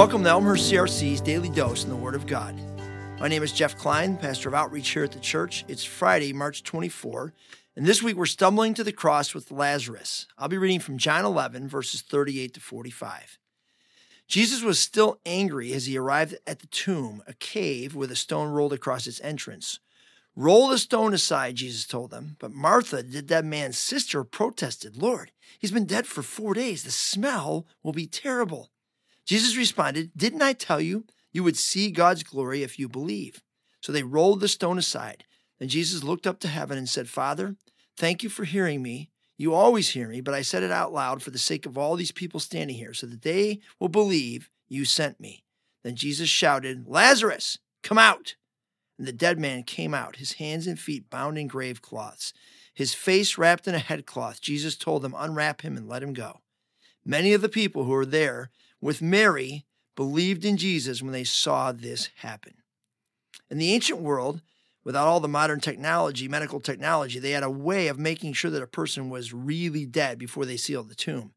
Welcome to Elmhurst CRC's Daily Dose in the Word of God. My name is Jeff Klein, pastor of outreach here at the church. It's Friday, March 24, and this week we're stumbling to the cross with Lazarus. I'll be reading from John 11, verses 38 to 45. Jesus was still angry as he arrived at the tomb, a cave with a stone rolled across its entrance. Roll the stone aside, Jesus told them. But Martha, the dead man's sister, protested, Lord, he's been dead for four days. The smell will be terrible. Jesus responded, Didn't I tell you you would see God's glory if you believe? So they rolled the stone aside. Then Jesus looked up to heaven and said, Father, thank you for hearing me. You always hear me, but I said it out loud for the sake of all these people standing here, so that they will believe you sent me. Then Jesus shouted, Lazarus, come out. And the dead man came out, his hands and feet bound in grave cloths, his face wrapped in a headcloth. Jesus told them, Unwrap him and let him go. Many of the people who were there with Mary believed in Jesus when they saw this happen. In the ancient world, without all the modern technology, medical technology, they had a way of making sure that a person was really dead before they sealed the tomb.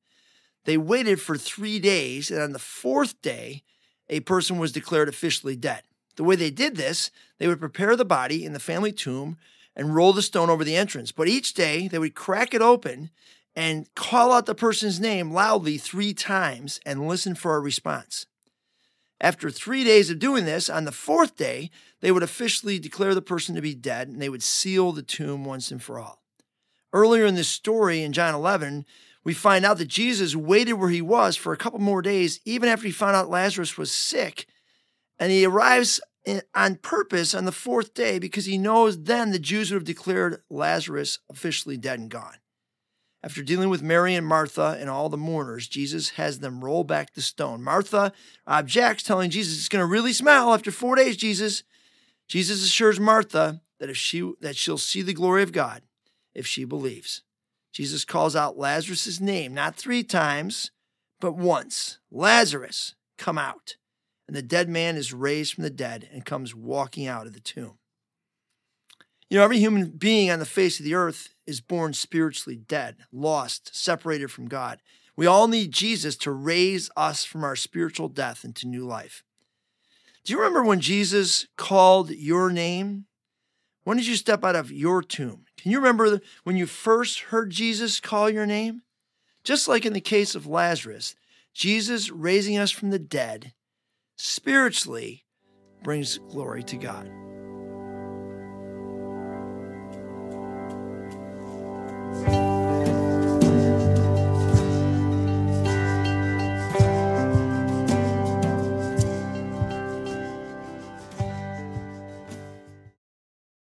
They waited for three days, and on the fourth day, a person was declared officially dead. The way they did this, they would prepare the body in the family tomb and roll the stone over the entrance. But each day, they would crack it open and call out the person's name loudly three times and listen for a response. After three days of doing this, on the fourth day, they would officially declare the person to be dead and they would seal the tomb once and for all. Earlier in this story in John 11, we find out that Jesus waited where he was for a couple more days, even after he found out Lazarus was sick. And he arrives on purpose on the fourth day because he knows then the Jews would have declared Lazarus officially dead and gone. After dealing with Mary and Martha and all the mourners, Jesus has them roll back the stone. Martha objects, telling Jesus it's going to really smell after four days, Jesus. Jesus assures Martha that if she that she'll see the glory of God if she believes. Jesus calls out Lazarus' name, not three times, but once. Lazarus, come out. And the dead man is raised from the dead and comes walking out of the tomb. You know, every human being on the face of the earth is born spiritually dead, lost, separated from God. We all need Jesus to raise us from our spiritual death into new life. Do you remember when Jesus called your name? When did you step out of your tomb? Can you remember when you first heard Jesus call your name? Just like in the case of Lazarus, Jesus raising us from the dead spiritually brings glory to God.